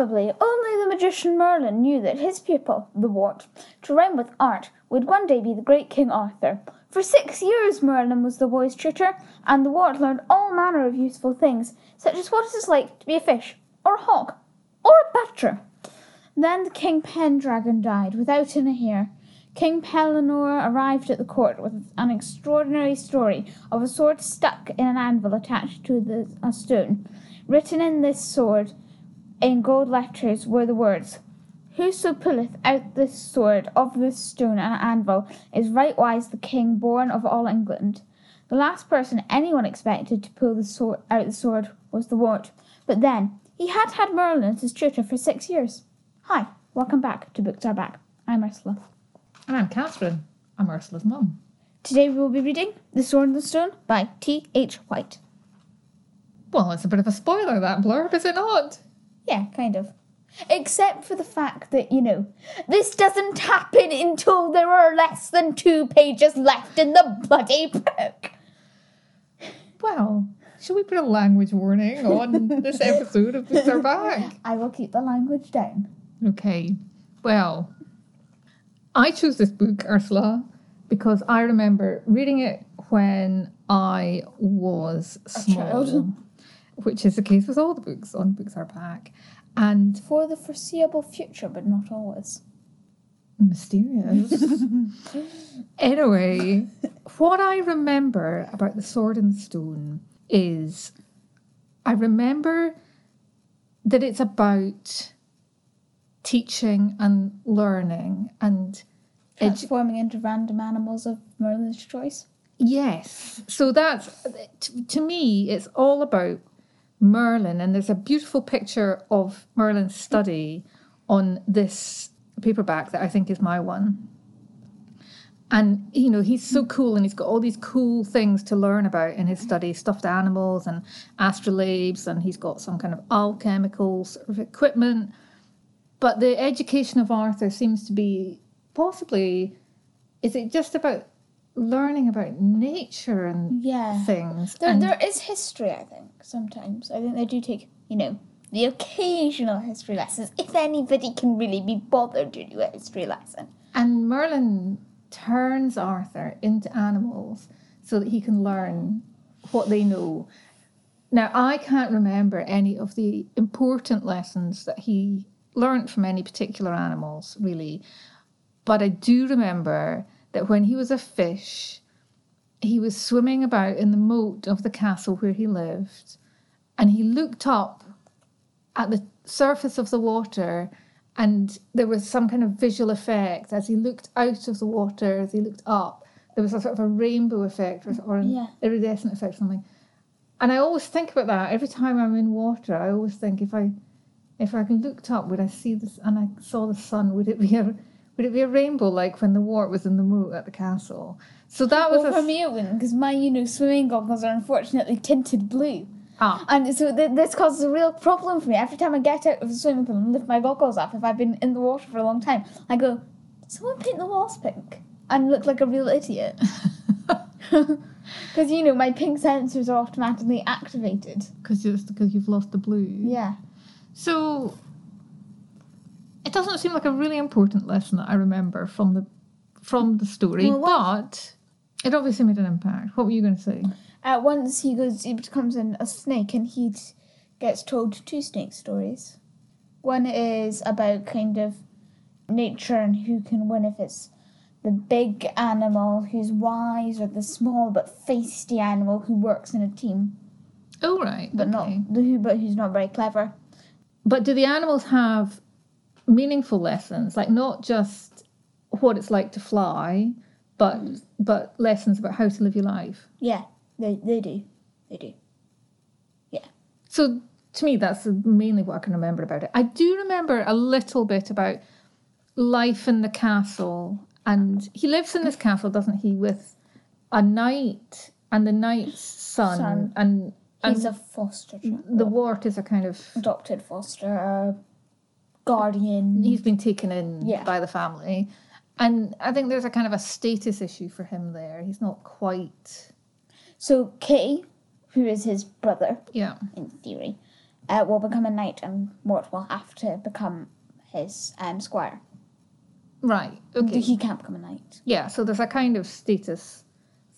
Probably only the magician Merlin knew that his pupil, the wart, to rhyme with art, would one day be the great King Arthur. For six years Merlin was the boy's tutor, and the wart learned all manner of useful things, such as what it is like to be a fish, or a hawk, or a badger. Then the King Pendragon died without an heir. King Pellinore arrived at the court with an extraordinary story of a sword stuck in an anvil attached to the, a stone. Written in this sword in gold letters were the words, Whoso pulleth out this sword of this stone and anvil is right wise the king born of all England. The last person anyone expected to pull the sword out the sword was the wart, but then he had had Merlin as his tutor for six years. Hi, welcome back to Books Are Back. I'm Ursula. And I'm Catherine. I'm Ursula's mum. Today we will be reading The Sword and the Stone by T. H. White. Well, it's a bit of a spoiler, that blurb, is it not? Yeah, kind of. Except for the fact that, you know, this doesn't happen until there are less than two pages left in the bloody book. Well, shall we put a language warning on this episode of Books Are Back? I will keep the language down. Okay. Well, I chose this book, Ursula, because I remember reading it when I was small, child. Which is the case with all the books on Books Are Back. And For the foreseeable future, but not always. mysterious. anyway, what I remember about the sword and the stone is I remember that it's about teaching and learning and edu- Transforming into random animals of Merlin's choice. yes so that's to, to me it's all about merlin and there's a beautiful picture of merlin's study on this paperback that i think is my one. And you know he's so cool and he's got all these cool things to learn about in his study stuffed animals and astrolabes and he's got some kind of alchemical sort of equipment. But the education of arthur seems to be possibly is it just about learning about nature and Yeah. things There, and there is history, I think, sometimes. I think they do take, you know, the occasional history lessons, if anybody can really be bothered to do a history lesson. and merlin turns arthur into animals so that he can learn what they know now i can't remember any of the important lessons that he learnt from any particular animals really but i do remember that when he was a fish he was swimming about in the moat of the castle where he lived and he looked up at the surface of the water and there was some kind of visual effect. As he looked out of the water as he looked up there was a sort of a rainbow effect or, or an Yeah. iridescent effect or something. And i always think about that. Every time i'm in water i always think if i if i looked up would i see this and i saw the sun would it be a would it be a rainbow like when the wart was in the moat at the castle so that was Well, a for me, it wouldn't, because my, you know, swimming goggles are unfortunately tinted blue. ah, And so th- this causes a real problem for me. Every time I get out of the swimming pool and lift my goggles up, if I've been in the water for a long time, I go, someone paint the walls pink? And look like a real idiot. Because, you know, my pink sensors are automatically activated. because because you've lost the blue Yeah. So it doesn't seem like a really important lesson that I remember from the from the story, Well, what- but it obviously made an impact. What were you going to say? At once he goes, he becomes an, a snake, and he gets told two snake stories. One is about kind of nature and who can win if it's the big animal who's wise or the small but feisty animal who works in a team, Oh right, but okay. not the who but who's not very clever. But do the animals have meaningful lessons, like not just what it's like to fly, but but lessons about how to live your life? Yeah, they they do, they do. Yeah. So to me, that's mainly what I can remember about it. I do remember a little bit about life in the castle, and he lives in this castle, doesn't he, with a knight and the knight's son, Son. and He's and a foster child, the wart is a kind of adopted foster uh, guardian. he's been taken in Yeah. by the family, and I think there's a kind of a status issue for him there. He's not quite So Kitty, who is his brother yeah. in theory, uh, will become a knight and Wart will have to become his um, squire. Right. Okay. He can't become a knight. Yeah. So there's a kind of status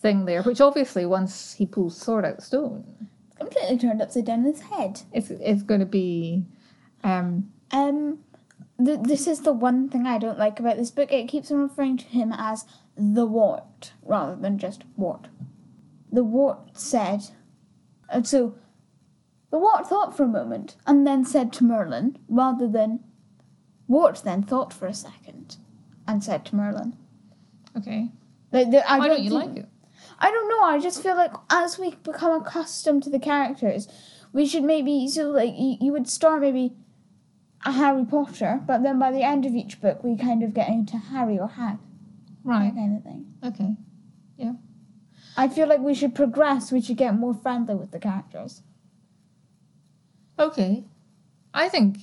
thing there, which obviously once he pulls sword out stone, Completely turned upside down in his head. it's it's going to be. Um, Um, th- this is the one thing I don't like about this book. It keeps on referring to him as the Wart rather than just Wart. The Wart said, and so the Wart thought for a moment and then said to Merlin, rather than Wart then thought for a second and said to Merlin. okay. Like, the, I Why don't don't you think- like it? I don't know. I just feel like as we become accustomed to the characters, we should maybe so like you, you would start maybe a Harry Potter, but then by the end of each book, we kind of get into Harry or Hag, that Right. kind of thing. Okay. Yeah. I feel like we should progress. We should get more friendly with the characters. Okay. I think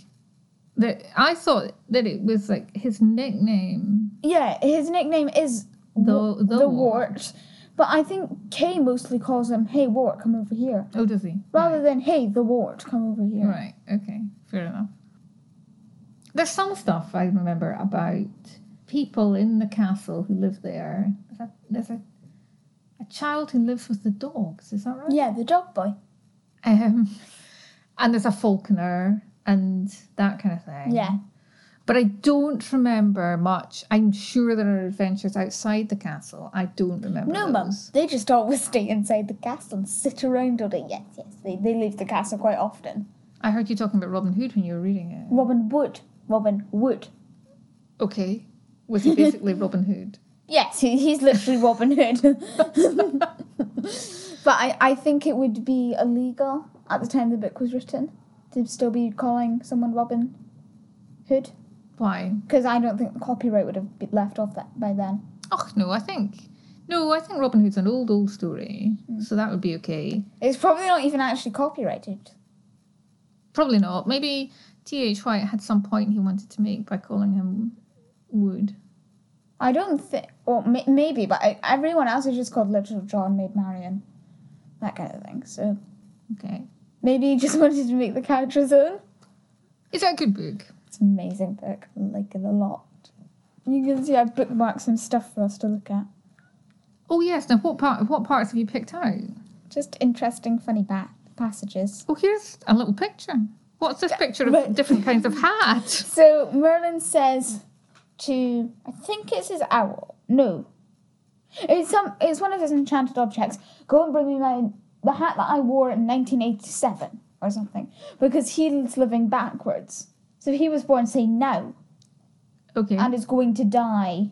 that I thought that it was like his nickname. Yeah, his nickname is The- the the Wart. Wart, but I think Kay mostly calls him "Hey Wart, come over here," Oh, does he? rather than "Hey the Wart, come over here." Right. Okay. Fair enough. There's some stuff I remember about people in the castle who live there. There's a, there's a, a child who lives with the dogs. Is that right? Yeah, the dog boy. Um, and there's a falconer and that kind of thing. Yeah. But I don't remember much. I'm sure there are adventures outside the castle. I don't remember. No, mum. They just always stay inside the castle and sit around all day. Yes, yes. They, they leave the castle quite often. I heard you talking about Robin Hood when you were reading it. Robin Wood. Robin Wood. Okay. Was he basically Robin Hood? Yes, he, he's literally Robin Hood. but I, I think it would be illegal at the time the book was written to still be calling someone Robin Hood. Why? Because I don't think the copyright would have been left off that by then. Oh no, I think no, I think Robin Hood's an old old story, Hmm. so that would be okay. It's probably not even actually copyrighted. Probably not. Maybe T. H. White had some point he wanted to make by calling him Wood. I don't think, or may, maybe, but I, everyone else is just called Little John Maid Marian. That kind of thing. So Okay, maybe he just wanted to make the character his own. It's a good book? It's an amazing book. I like it a lot. You can see I've bookmarked some stuff for us to look at. Oh yes. Now what part? What parts have you picked out? Just interesting, funny ba- passages. Oh, here's a little picture. What's this picture of but- different kinds of hats? So Merlin says to, I think it's his owl. No, it's some. It's one of his enchanted objects. Go and bring me my the hat that I wore in 1987 or something, because he's living backwards. So he was born, say now, Okay. and is going to die.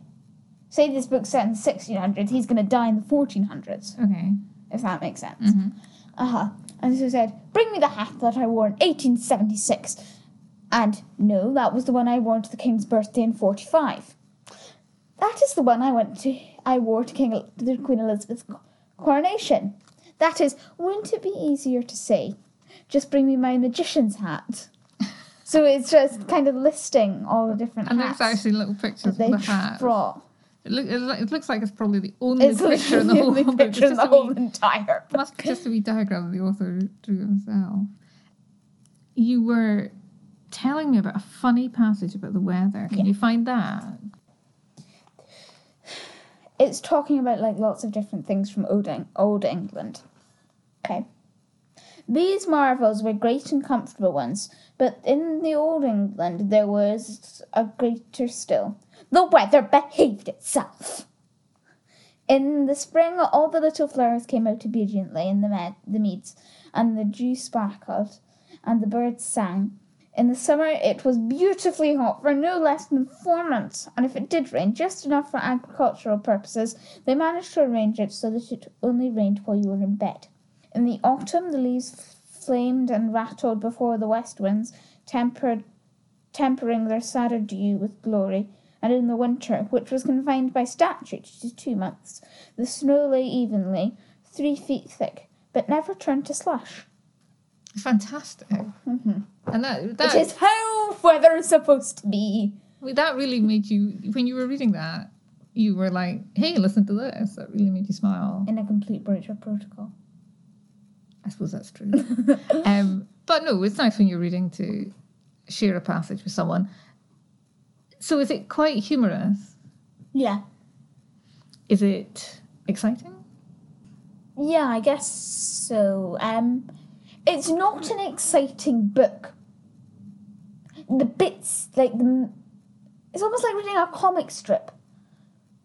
Say this book's set in the 1600s, he's going to die in the 1400s, okay. if that makes sense. Mhm. Uh huh. And so said, Bring me the hat that I wore in 1876. And no, that was the one I wore to the king's birthday in 45. That is the one I went to, I wore to King, to Queen Elizabeth's coronation. That is, wouldn't it be easier to say, just bring me my magician's hat? so it's just kind of listing all the different And hats there's actually little pictures of they the hat. brought. It, look, it, looks like it's probably the only It's picture in the whole the book. In the whole entire book. must be just a wee diagram the author drew himself. You were telling me about a funny passage about the weather. Can Yeah. you find that? it's talking about like lots of different things from old, Eng- old England. Okay. These marvels were great and comfortable ones, but in the old England there was a greater still. The weather behaved itself. In the spring, all the little flowers came out obediently in the, med- the meads, and the dew sparkled, and the birds sang. In the summer, it was beautifully hot for no less than four months, and if it did rain, just enough for agricultural purposes, they managed to arrange it so that it only rained while you were in bed. In the autumn, the leaves flamed and rattled before the west winds, tempered, tempering their sadder dew with glory. And in the winter, which was confined by statute to two months, the snow lay evenly, three feet thick, but never turned to slush. Fantastic. Mhm. And that that, is how weather is supposed to be. That really made you when you were reading that, you were like, "Hey, listen to this." That really made you smile. In a complete breach of protocol. I suppose that's true. um, But no, it's nice when you're reading to share a passage with someone. So is it quite humorous? Yeah. Is it exciting? Yeah, I guess so. Um, it's not an exciting book. The bits, like the, it's almost like reading a comic strip.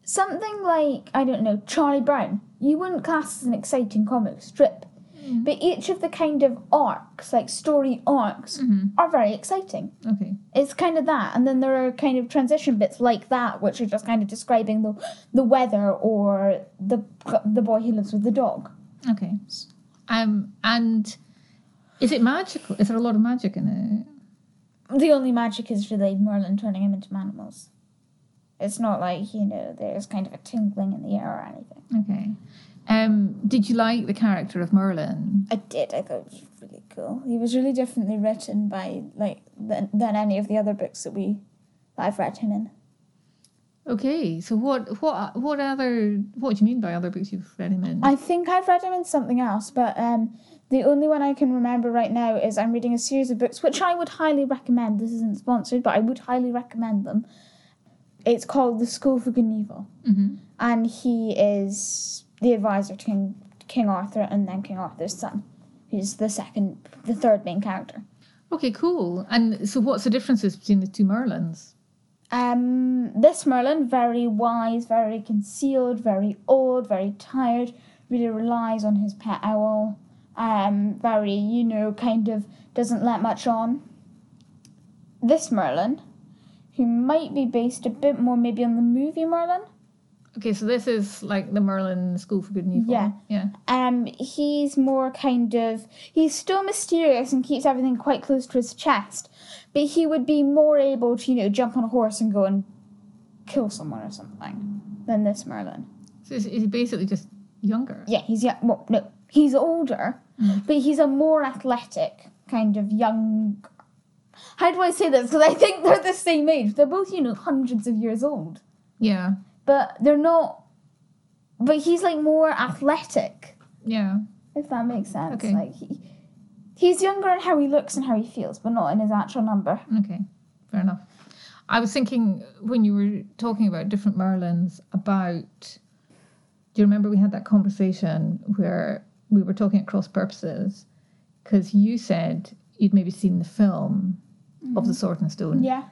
Something like I don't know, Charlie Brown. You wouldn't class as an exciting comic strip, but each of the kind of arcs, like story arcs, are very exciting. Okay. It's kind of that, and then there are kind of transition bits like that, which are just kind of describing the the weather or the the boy who lives with the dog. Okay. Um, and is it magical? Is there a lot of magic in it? The only magic is really Merlin turning him into animals. It's not like you know there's kind of a tingling in the air or anything. Okay. Um, did you like the character of Merlin? I did. I thought it was really cool. He was really differently written by like than, than any of the other books that we that I've read him in. Okay, so what what what other what do you mean by other books you've read him in? I think I've read him in something else, but um, the only one I can remember right now is I'm reading a series of books which I would highly recommend. This isn't sponsored, but I would highly recommend them. It's called The School for Good and Evil, Mhm. and he is the advisor to King King Arthur and then King Arthur's son, who's the second, the third main character. Okay, cool. And so, what's the differences between the two Merlins? Um, this Merlin, very wise, very concealed, very old, very tired, really relies on his pet owl. Um, very, you know, kind of doesn't let much on. This Merlin, who might be based a bit more maybe on the movie Merlin. Okay, so this is like the Merlin School for Good and Evil. Yeah. yeah. Um, he's more kind of he's still mysterious and keeps everything quite close to his chest, but he would be more able to, you know, jump on a horse and go and kill someone or something than this Merlin. So is, is he basically just younger? Yeah, he's young. Well, no, he's older, but he's a more athletic kind of young. How do I say this? Because I think they're the same age. They're both, you know, hundreds of years old, Yeah, but they're not. But he's like more athletic, yeah. if that makes sense. Okay. Like he, he's younger in how he looks and how he feels, but not in his actual number. Okay, fair enough. I was thinking when you were talking about different Merlins about. Do you remember we had that conversation where we were talking at cross purposes? Because you said you'd maybe seen the film of the mm-hmm. Sword and Stone Yeah.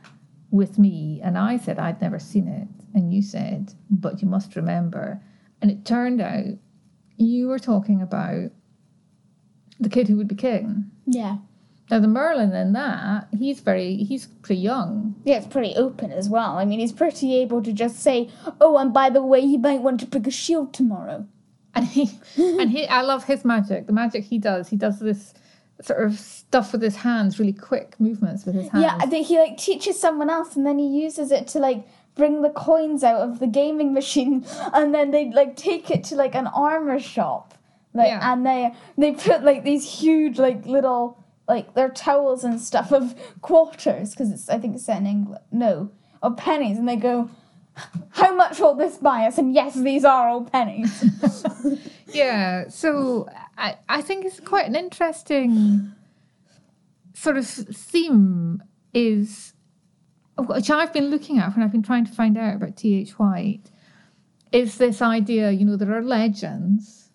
with me, and I said I'd never seen it, and you said, but you must remember. And it turned out you were talking about the kid who would be king. Yeah. Now the Merlin in that, he's very he's pretty young. Yeah, it's pretty open as well. I mean, he's pretty able to just say, "Oh, and by the way, he might want to pick a shield tomorrow." And he and he I love his magic. The magic he does. He does this sort of stuff with his hands, really quick movements with his hands. Yeah, I think he like teaches someone else, and then he uses it to like bring the coins out of the gaming machine, and then they like take it to like an armor shop, like, Yeah. and they they put like these huge like little like their towels and stuff of quarters because it's I think it's set in England, no, of pennies, and they go. How much will this buy us? And yes, these are all pennies. Yeah, so I, I think it's quite an interesting sort of theme is which I've been looking at when I've been trying to find out about T.H. White is this idea, you know, there are legends.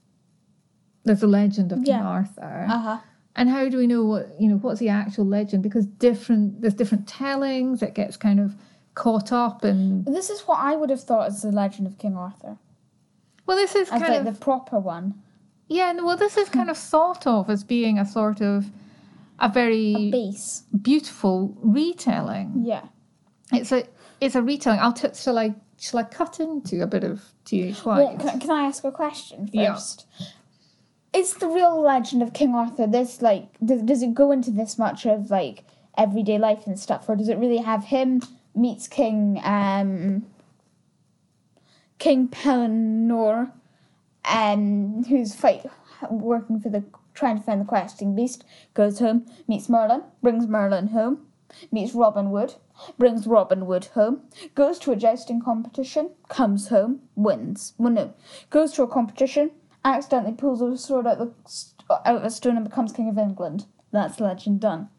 There's a legend of King Yeah. Arthur. Uh huh. And how do we know what you know what's the actual legend? Because different there's different tellings, it gets kind of caught up and This is what I would have thought as the legend of King Arthur, well this is as kind like of the proper one. Yeah, no, well, this is kind of thought of as being a sort of a very base. beautiful retelling. Yeah. It's a it's a retelling. I'll t- shall I shall I cut into a bit of T H Well, White? can, I- can I ask a question Yeah. first? Is the real legend of King Arthur this like does, does it go into this much of like everyday life and stuff, or does it really have him meets King um King Pellinore, um who's fight working for the trying to find the questing beast, goes home, meets Merlin, brings Merlin home, meets Robin Wood, brings Robin Wood home, goes to a jousting competition, comes home, wins. Well, no, goes to a competition, accidentally pulls a sword out the out of a stone and becomes king of England. that's legend done.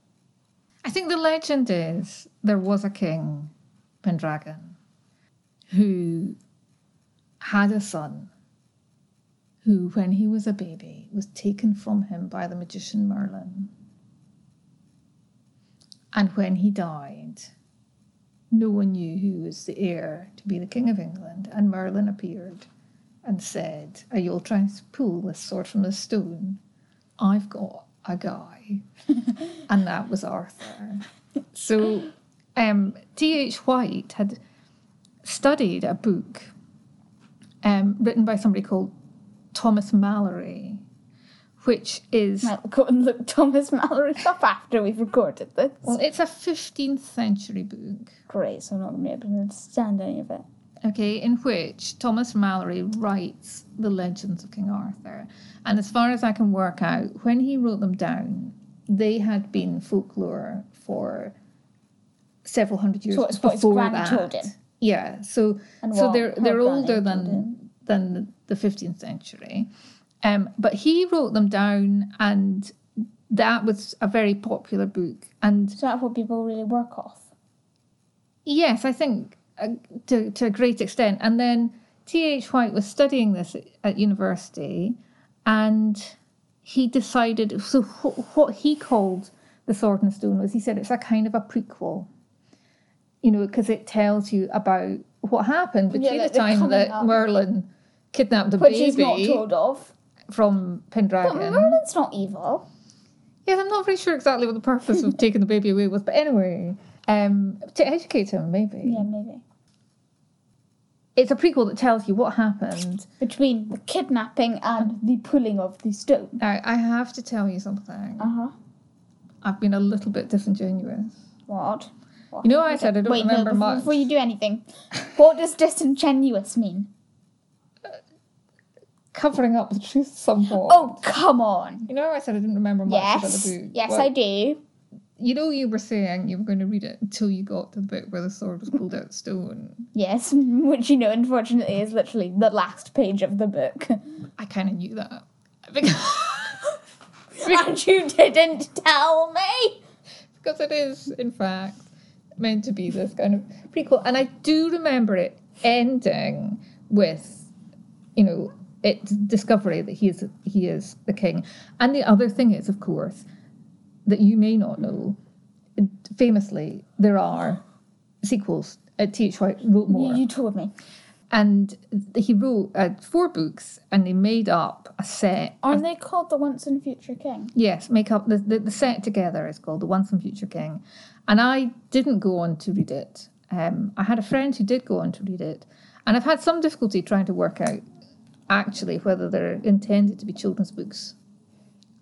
I think the legend is there was a king, Pendragon, who had a son who, when he was a baby, was taken from him by the magician Merlin. And when he died, no one knew who was the heir to be the King of England. And Merlin appeared and said, Are you all trying to pull this sword from the stone? I've got a guy. and that was Arthur. So um, T.H. White had studied a book um, written by somebody called Thomas Malory, which is I'll go and look Thomas Malory up after we've recorded this. well, it's a 15th century book. Great, so I'm not going to be able to understand any of it. okay, in which Thomas Malory writes the legends of King Arthur. And as far as I can work out, when he wrote them down, they had been folklore for several hundred years So what before that. told him. Yeah, so And so they're they're older than than the 15th century. Um, but he wrote them down, and that was a very popular book. And So that's what people really work off. Yes, I think uh, to, to a great extent. And then T.H. White was studying this at- at university and he decided, so wh- what he called The Sword and Stone was he said it's a kind of a prequel, you know, because it tells you about what happened between like the time that up. Merlin kidnapped the Which he's not baby told of. From But Pendragon. Merlin's not evil. Yes, I'm not very sure exactly what the purpose of taking the baby away was, but anyway, um, to educate him, maybe. Yeah, maybe. It's a prequel that tells you what happened. Between the kidnapping and the pulling of the stone. Now, I have to tell you something. Uh huh. I've been a little bit disingenuous. What? What? You know, I said I don't Wait, remember no, before, much. before you do anything, what does disingenuous mean? Covering up the truth somewhat. Oh, come on. You know, I said I didn't remember much about the book. Yes, Well, I do. You know, you were saying you were going to read it until you got to the bit where the sword was pulled out of stone. Yes, which you know, unfortunately, is literally the last page of the book. I kind of knew that. Because, and you didn't tell me. because it is, in fact, meant to be this kind of prequel. And I do remember it ending with, you know, its discovery that he is he is the king. And the other thing is, of course, that you may not know. Famously, there are sequels. Uh, T.H. White wrote more, You, told me. and he wrote uh, four books, and they made up a set. Aren't they called the Once and Future King? Yes, make up the, the, the set together is called The Once and Future King. And I didn't go on to read it. Um, I had a friend who did go on to read it. And I've had some difficulty trying to work out actually whether they're intended to be children's books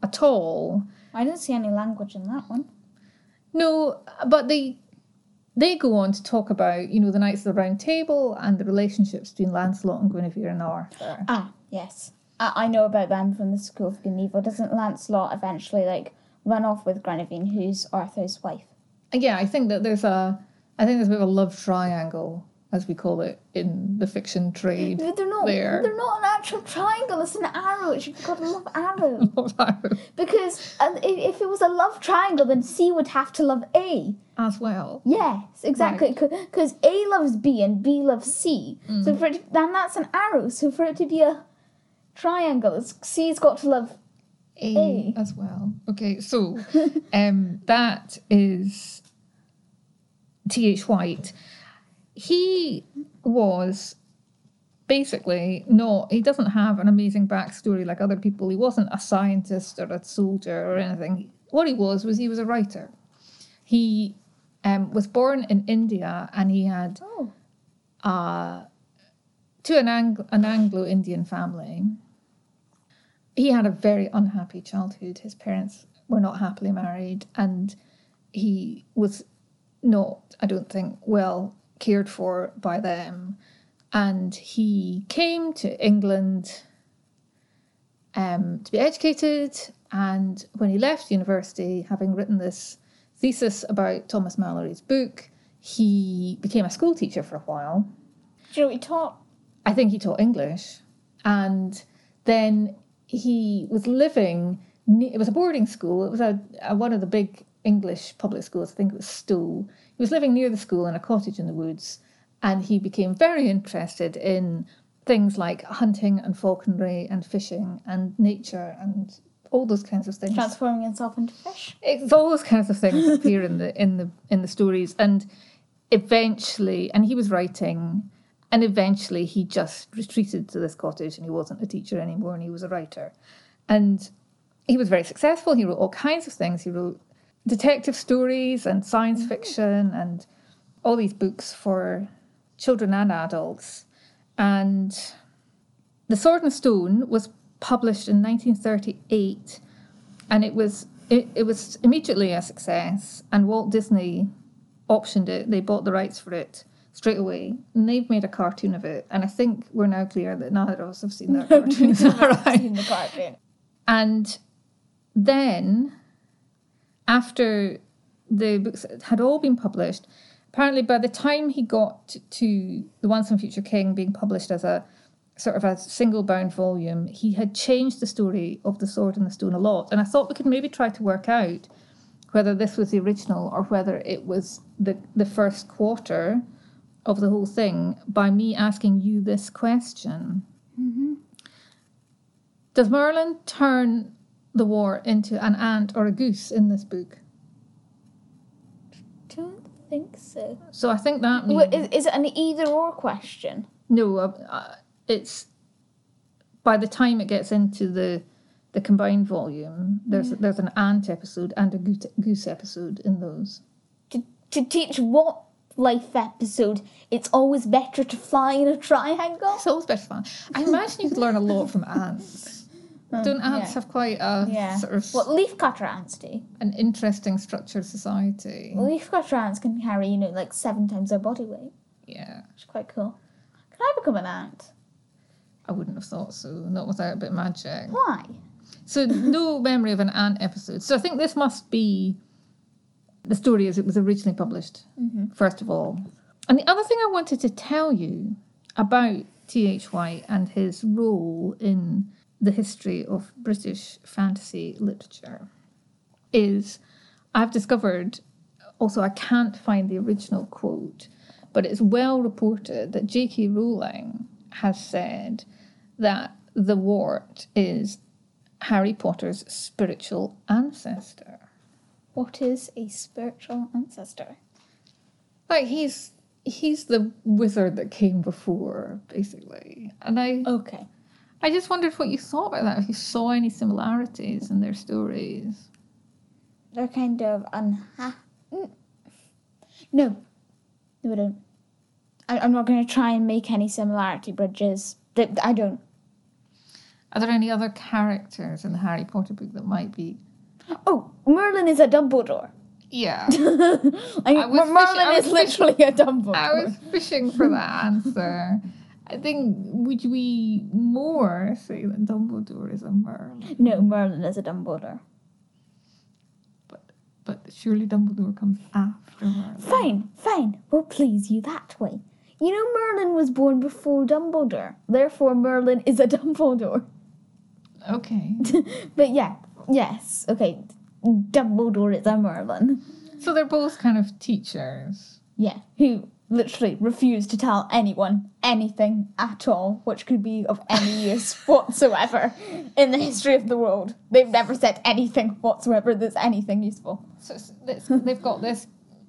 at all. I didn't see any language in that one. No, but they they go on to talk about, you know, the Knights of the Round Table and the relationships between Lancelot and Guinevere and Arthur. Ah, yes. I, I know about them from the School of Good and Evil. Doesn't Lancelot eventually, like, run off with Guinevere, who's Arthur's wife? Yeah, I think that there's a I think there's a bit of a love triangle, as we call it in the fiction trade. But they're not. There. They're not an actual triangle. It's an arrow. You've got to love arrow. Because uh, i- if it was a love triangle, then C would have to love A. as well. Yes, exactly. Because A loves B and B loves C. So for it, then that's an arrow. So for it to be a triangle, C's got to love. A, A. as well. Okay, so um, that is T.H. White. He was basically not, he doesn't have an amazing backstory like other people. He wasn't a scientist or a soldier or anything. What he was, was he was a writer. He um, was born in India and he had Oh. uh, to an, Ang- an Anglo Indian family. He had a very unhappy childhood. His parents were not happily married, and he was not, I don't think, well cared for by them. And he came to England um, to be educated. And when he left university, having written this thesis about Thomas Malory's book, he became a school teacher for a while. Do you know what he taught? I think he taught English. And then he was living it was a boarding school. It was a, a one of the big English public schools. I think it was Stowe. He was living near the school in a cottage in the woods, and he became very interested in things like hunting and falconry and fishing and nature and all those kinds of things. Transforming himself into fish. It's all those kinds of things appear in the in the in the stories, and eventually, and he was writing, and eventually he just retreated to this cottage, and he wasn't a teacher anymore, and he was a writer, and he was very successful. He wrote all kinds of things. He wrote detective stories and science mm. fiction and all these books for children and adults, and the Sword and Stone was published in 1938 and it was it, it was immediately a success and Walt Disney optioned it. They bought the rights for it straight away and they've made a cartoon of it. And I think we're now clear that neither of us have seen that cartoon. Is that right? Seen the cartoon. and then after the books had all been published apparently by the time he got to the Once and Future King being published as a sort of a single bound volume, he had changed the story of the sword and the stone a lot. And I thought we could maybe try to work out whether this was the original or whether it was the, the first quarter of the whole thing by me asking you this question. Mm-hmm. Does Merlin turn the Wart into an ant or a goose in this book? Don't think so. So I think that means. Wait, is, is it an either or question? No, uh, uh, it's by the time it gets into the the combined volume, there's there's an ant episode and a goose, episode in those. To, to teach what life episode it's always better to fly in a triangle? It's always better fun. I imagine you could learn a lot from ants. Oh, Don't ants yeah. have quite a Yeah. sort of What leafcutter ants do? an interesting structured society? Leafcutter ants can carry, you know, like seven times their body weight, Yeah, which is quite cool. Can I become an ant? I wouldn't have thought so. Not without a bit of magic. Why? So no memory of an ant episode. So I think this must be the story as it was originally published, mm-hmm. first of all. And the other thing I wanted to tell you about T.H. White and his role in the history of British fantasy literature is I've discovered, also I can't find the original quote, but it's well reported that J.K. Rowling has said that the wart is Harry Potter's spiritual ancestor. What is a spiritual ancestor? Like he's he's the wizard that came before, basically. And I Okay. I just wondered what you thought about that, if you saw any similarities in their stories. They're kind of unha. No. No, I don't. I, I'm not going to try and make any similarity bridges. I don't. Are there any other characters in the Harry Potter book that might be Oh, Merlin is a Dumbledore. Yeah. like, Merlin fishing- is was literally a Dumbledore. I was fishing for that answer. I think would we more say that Dumbledore is a Merlin? No, Merlin is a Dumbledore. But but surely Dumbledore comes after Merlin. Fine, fine. We'll please you that way. You know, Merlin was born before Dumbledore. Therefore, Merlin is a Dumbledore. Okay. But yeah, yes, okay. Dumbledore is a Merlin. So they're both kind of teachers. Yeah, who literally refused to tell anyone anything at all, which could be of any use whatsoever in the history of the world. They've never said anything whatsoever that's anything useful. So it's, it's, they've got this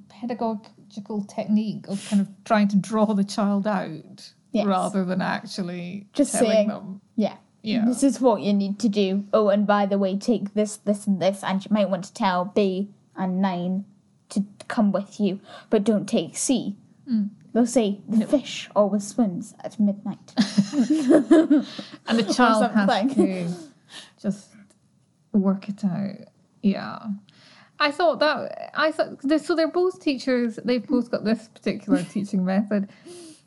pedagogical technique of kind of trying to draw the child out Yes. rather than actually Just telling saying- them. Yeah. Yeah. This is what you need to do. Oh, and by the way, take this, this, and this, and you might want to tell B and nine to come with you, but don't take C. Hmm. They'll say the fish always swims at midnight. And the child has to just work it out. Yeah. I thought that I thought so. They're both teachers. They've both got this particular teaching method,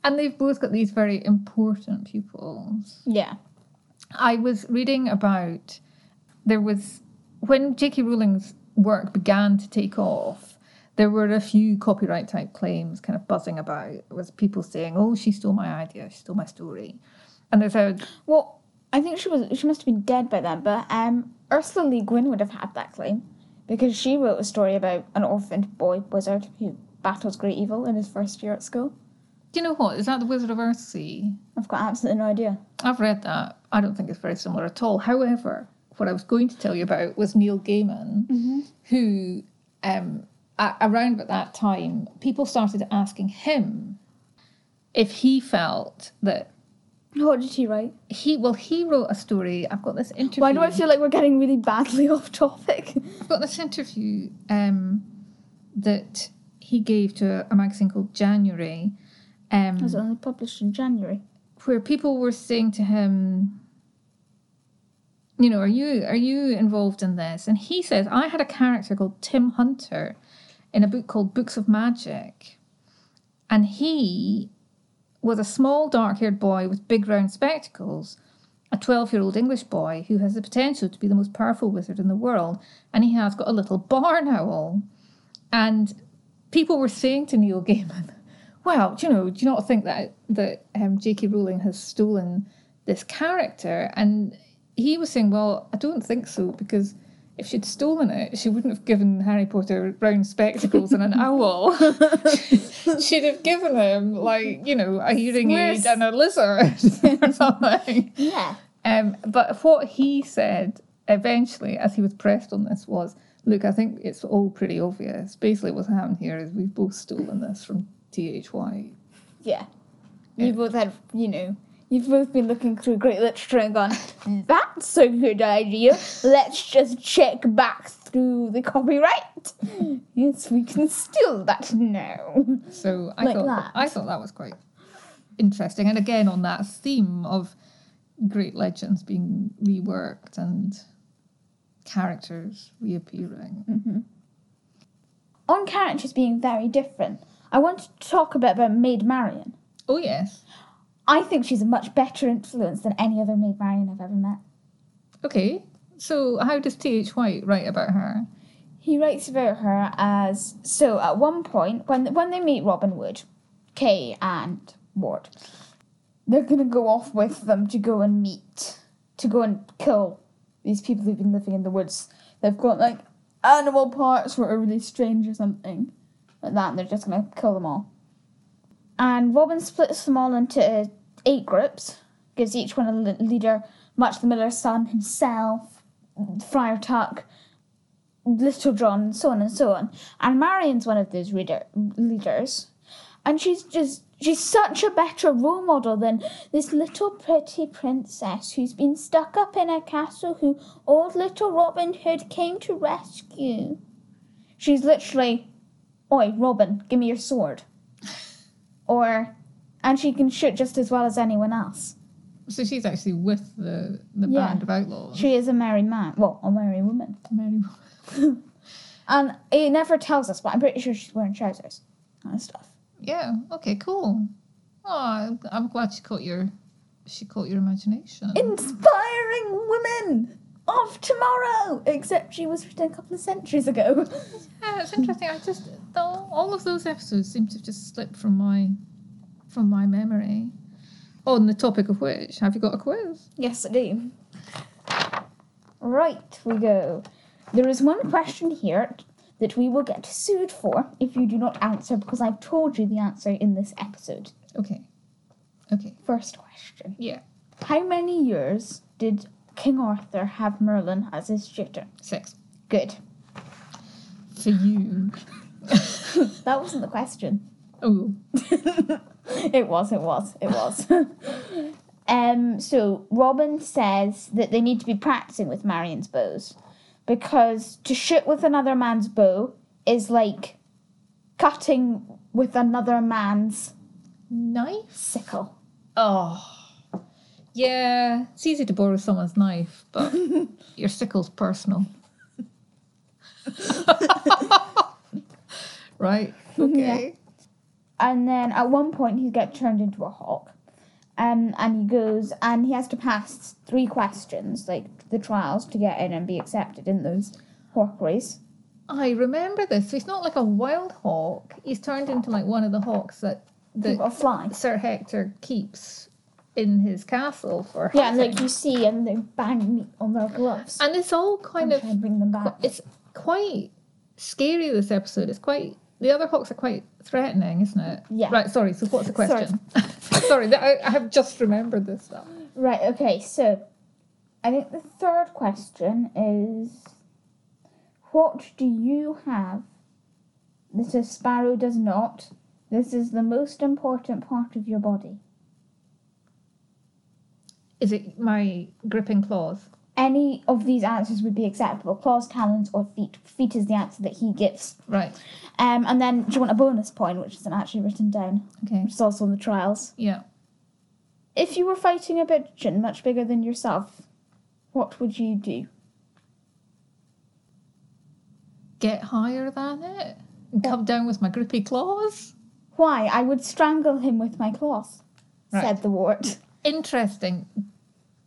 and they've both got these very important pupils. yeah. I was reading about there was when J.K. Rowling's work began to take off. There were a few copyright type claims kind of buzzing about. Was people saying, "Oh, she stole my idea. She stole my story," and there's a Well, I think she was she must have been dead by then, but um, Ursula Le Guin would have had that claim because she wrote a story about an orphaned boy wizard who battles great evil in his first year at school. Do you know what? Is that the Wizard of Earthsea? I've got absolutely no idea. I've read that. I don't think it's very similar at all. However, what I was going to tell you about was Neil Gaiman, who, um, around about that time, people started asking him if he felt that What did he write? he, well, he wrote a story. I've got this interview. Why do I feel like we're getting really badly off topic? I've got this interview um, that he gave to a magazine called January. Um, It was only published in January. where people were saying to him, you know, are you are you involved in this? And he says, I had a character called Tim Hunter in a book called Books of Magic, and he was a small dark-haired boy with big round spectacles, a twelve-year-old English boy who has the potential to be the most powerful wizard in the world, and he has got a little barn owl, and people were saying to Neil Gaiman, well, do you know, do you not think that that um, J.K. Rowling has stolen this character? And he was saying, well, I don't think so because if she'd stolen it, she wouldn't have given Harry Potter round spectacles and an owl. She'd have given him like you know a hearing aid and a lizard or something. Yeah. Um, but what he said eventually, as he was pressed on this, was, "Look, I think it's all pretty obvious. Basically, what's happened here is we've both stolen this from T.H. White." Yeah. You both had, you know, you've both been looking through great literature and gone, that's a good idea. Let's just check back through the copyright. Yes, we can steal that now. So I Like thought that. I thought that was quite interesting, and again on that theme of great legends being reworked and characters reappearing. Mm-hmm. On characters being very different, I want to talk a bit about Maid Marian. Oh yes, I think she's a much better influence than any other Maid Marian I've ever met. okay. So how does T.H. White write about her? He writes about her as so at one point when when they meet Robin Wood, Kay and Wart, they're gonna go off with them to go and meet to go and kill these people who've been living in the woods. They've got like animal parts that are really strange or something like that, and they're just gonna kill them all. And Robin splits them all into eight groups, gives each one a leader, Much the Miller's son himself, Friar Tuck, Little John, so on and so on. And Marian's one of those reader, leaders. And she's just, she's such a better role model than this little pretty princess who's been stuck up in a castle who old little Robin Hood came to rescue. She's literally, Oi, Robin, give me your sword. Or, and she can shoot just as well as anyone else. So she's actually with the the Yeah. band of outlaws. She is a married man, well, a married woman. Mary. And it never tells us, but I'm pretty sure she's wearing trousers and stuff. Yeah. Okay. Cool. Oh, I'm- I'm glad she caught your she caught your imagination. Inspiring women of tomorrow! Except she was written a couple of centuries ago. Yeah, it's interesting. I just all of those episodes seem to have just slipped from my from my memory. On the topic of which, have you got a quiz? yes, I do. Right, we go. There is one question here that we will get sued for if you do not answer because I've told you the answer in this episode. Okay. Okay. First question Yeah. How many years did King Arthur have Merlin as his tutor? Six. Good. For you. That wasn't the question. Oh. it was, it was, it was. um, so Robin says that they need to be practicing with Marian's bows because to shoot with another man's bow is like cutting with another man's Knife? sickle. Oh. Yeah, it's easy to borrow someone's knife, but your sickle's personal. right. Okay. And then at one point he gets turned into a hawk. Um, and he goes and he has to pass three questions, like the trials, to get in and be accepted in those hawk race. I remember this. So he's not like a wild hawk. He's turned into like one of the hawks that that. Sir Hector keeps in his castle for Yeah, and hunting. like you see, and they bang meat on their gloves. and it's all kind and of bring them back. it's quite scary this episode it's quite the other hawks are quite threatening isn't it Yeah. right sorry so what's the question sorry, th- I, I have just remembered this stuff Right, okay, so I think the third question is what do you have that a sparrow does not? This is the most important part of your body. is it my gripping claws Any of these answers would be acceptable claws, talons, or feet. Feet is the answer that he gives. right Um, and then do you want a bonus point, which isn't actually written down, okay which is also in the trials? yeah If you were fighting a pigeon much bigger than yourself, what would you do? get higher than it and come down with my grippy claws Why? I would strangle him with my claws, Right. said the Wart. interesting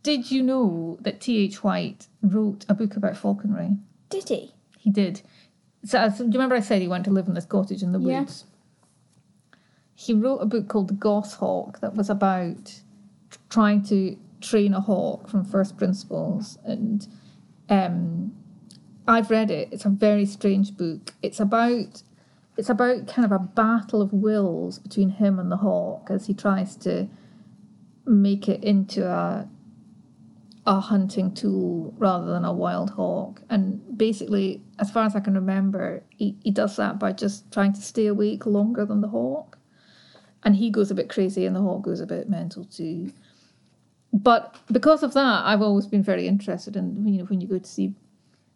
did you know that T.H. White wrote a book about falconry Did he? He did. So, as- do you remember I said he went to live in this cottage in the Yeah. woods? He wrote a book called The Goshawk that was about trying to train a hawk from first principles. And um, I've read it. It's a very strange book. It's about it's about kind of a battle of wills between him and the hawk as he tries to make it into a a hunting tool rather than a wild hawk. And basically, as far as I can remember, he, he does that by just trying to stay awake longer than the hawk. And he goes a bit crazy and the hawk goes a bit mental too. But because of that, I've always been very interested in you know when you go to see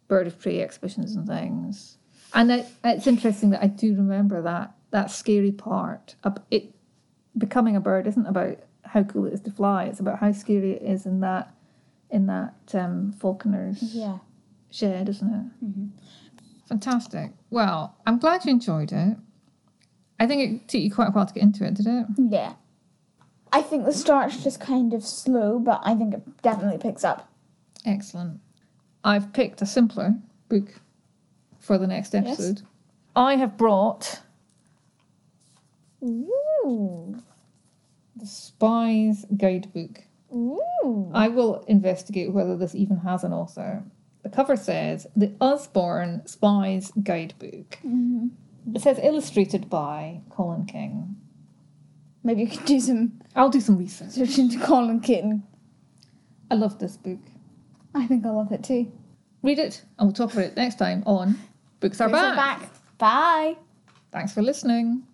bird of prey exhibitions and things. And it, it's interesting that I do remember that that scary part. It becoming a bird isn't about how cool it is to fly; it's about how scary it is in that in that um, falconer's Yeah. shed, isn't it? Fantastic. Well, I'm glad you enjoyed it. I think it took you quite a while to get into it, did it? Yeah. I think the start's just kind of slow, but I think it definitely picks up. Excellent. I've picked a simpler book for the next Yes. episode. I have brought Ooh. the Spy's Guidebook. Ooh. I will investigate whether this even has an author. The cover says The Usborne Spy's Guidebook. Mm-hmm. It says illustrated by Colin King. Maybe you could do some I'll do some research. search into Colin King. I love this book. I think I love it too. Read it, and we'll talk about it next time on Books Are Books Back. are back. Bye. Thanks for listening.